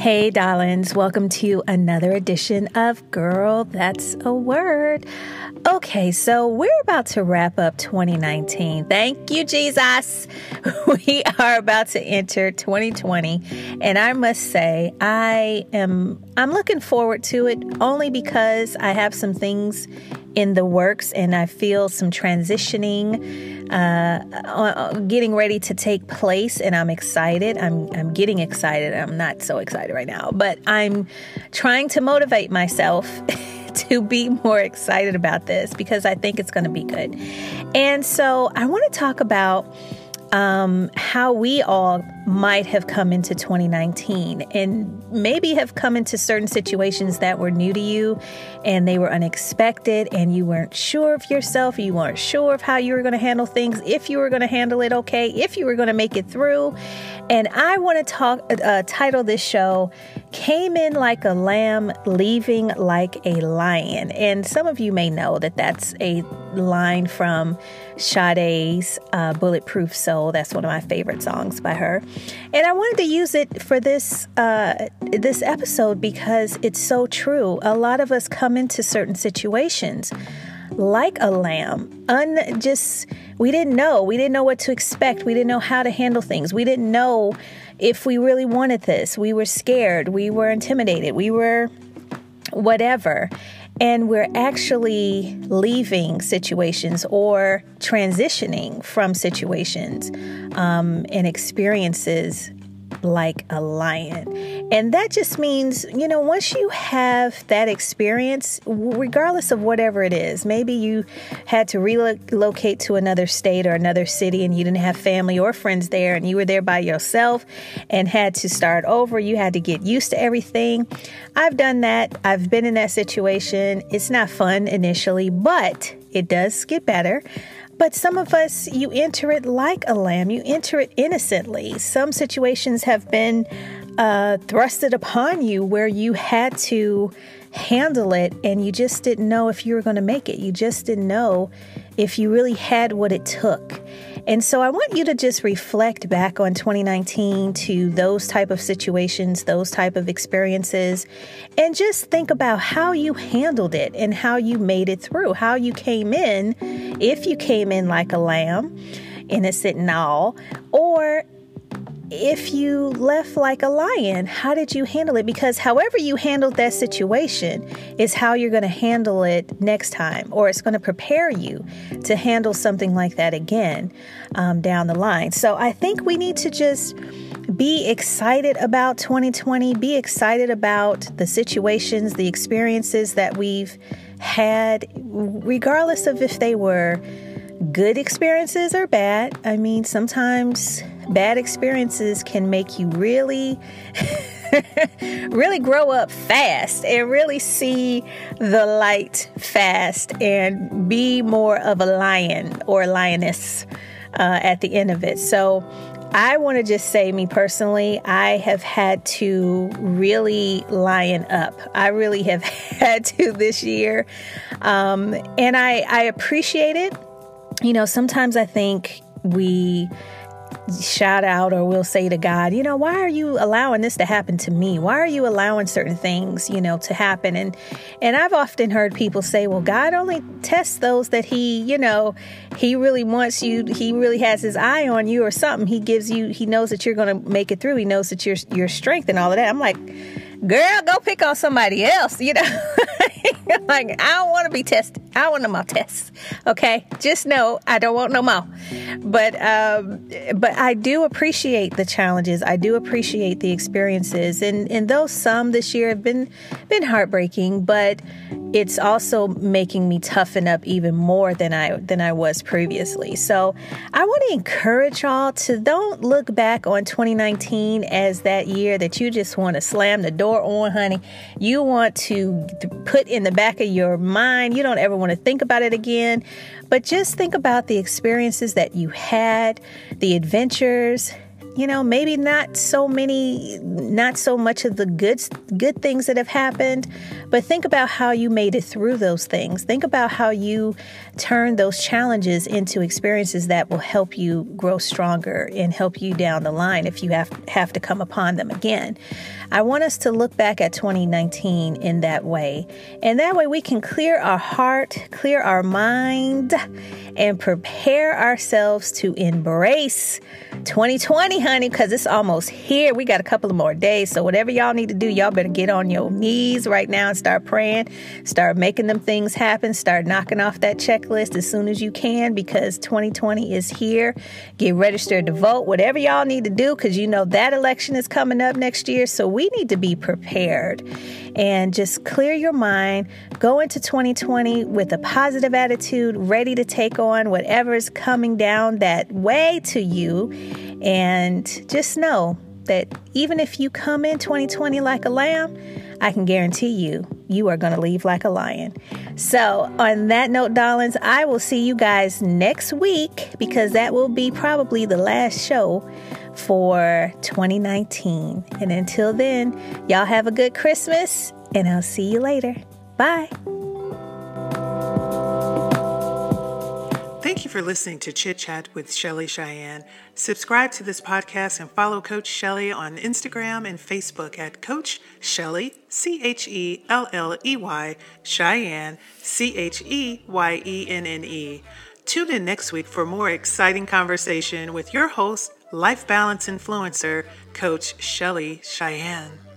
Hey, darlings, welcome to another edition of Girl That's a Word. Okay, so we're about to wrap up 2019. Thank you, Jesus. We are about to enter 2020, and I must say, I am I'm looking forward to it only because I have some things in the works and I feel some transitioning uh, getting ready to take place and I'm excited. I'm, I'm getting excited. I'm not so excited right now, but I'm trying to motivate myself to be more excited about this because I think it's going to be good. And so I want to talk about um, how we all might have come into 2019 and maybe have come into certain situations that were new to you and they were unexpected and you weren't sure of yourself, you weren't sure of how you were going to handle things, if you were going to handle it okay, if you were going to make it through. And I want to talk, uh, title this show, Came in Like a Lamb, Leaving Like a Lion. And some of you may know that that's a line from Sade's uh, Bulletproof Soul. That's one of my favorite songs by her. And I wanted to use it for this uh, this episode because it's so true. A lot of us come into certain situations like a lamb, un just we didn't know. We didn't know what to expect. We didn't know how to handle things. We didn't know if we really wanted this. We were scared. We were intimidated. We were whatever and we're actually leaving situations or transitioning from situations um, and experiences like a lion. And that just means, you know, once you have that experience, regardless of whatever it is, maybe you had to relocate to another state or another city and you didn't have family or friends there and you were there by yourself and had to start over. You had to get used to everything. I've done that. I've been in that situation. It's not fun initially, but it does get better. But some of us, you enter it like a lamb, you enter it innocently. Some situations have been uh, thrusted upon you where you had to handle it and you just didn't know if you were going to make it. You just didn't know if you really had what it took. And so I want you to just reflect back on 2019 to those type of situations, those type of experiences, and just think about how you handled it and how you made it through, how you came in, if you came in like a lamb, innocent and all, or if you left like a lion, how did you handle it? Because however you handled that situation is how you're going to handle it next time, or it's going to prepare you to handle something like that again um, down the line. So I think we need to just be excited about 2020, be excited about the situations, the experiences that we've had, regardless of if they were good experiences or bad. I mean, sometimes bad experiences can make you really, really grow up fast and really see the light fast and be more of a lion or a lioness uh, at the end of it. So, I want to just say, me personally, I have had to really lion up. I really have had to this year. Um, and I, I appreciate it you know, sometimes I think we shout out or we'll say to God, you know, why are you allowing this to happen to me? Why are you allowing certain things, you know, to happen? And and I've often heard people say, well, God only tests those that he, you know, he really wants you, he really has his eye on you or something. He gives you he knows that you're going to make it through. He knows that you're your strength and all of that. I'm like, girl, go pick on somebody else, you know. like, I don't want to be tested. I want no more tests. Okay. Just know I don't want no more. But, um, but I do appreciate the challenges. I do appreciate the experiences. And, and those some this year have been, been heartbreaking, but it's also making me toughen up even more than I, than I was previously. So I want to encourage y'all to don't look back on 2019 as that year that you just want to slam the door on, honey. You want to put in the back of your mind. You don't ever want to think about it again, but just think about the experiences that you had, the adventures, you know, maybe not so many, not so much of the good good things that have happened, but think about how you made it through those things. Think about how you turn those challenges into experiences that will help you grow stronger and help you down the line if you have have to come upon them again. I want us to look back at 2019 in that way. And that way we can clear our heart, clear our mind, and prepare ourselves to embrace 2020, honey, because it's almost here. We got a couple of more days. So, whatever y'all need to do, y'all better get on your knees right now and start praying. Start making them things happen. Start knocking off that checklist as soon as you can because 2020 is here. Get registered to vote, whatever y'all need to do, because you know that election is coming up next year. So, we need to be prepared and just clear your mind. Go into 2020 with a positive attitude, ready to take on whatever is coming down that way to you. And just know that even if you come in 2020 like a lamb, I can guarantee you, you are going to leave like a lion. So, on that note, darlings, I will see you guys next week because that will be probably the last show for 2019. And until then, y'all have a good Christmas, and I'll see you later. Bye. Thank you for listening to Chit Chat with Chelley Cheyenne. Subscribe to this podcast and follow Coach Chelley on Instagram and Facebook at Coach Chelley, C H E L L E Y, Cheyenne, C H E Y E N N E. Tune in next week for more exciting conversation with your host, life balance influencer, Coach Chelley Cheyenne.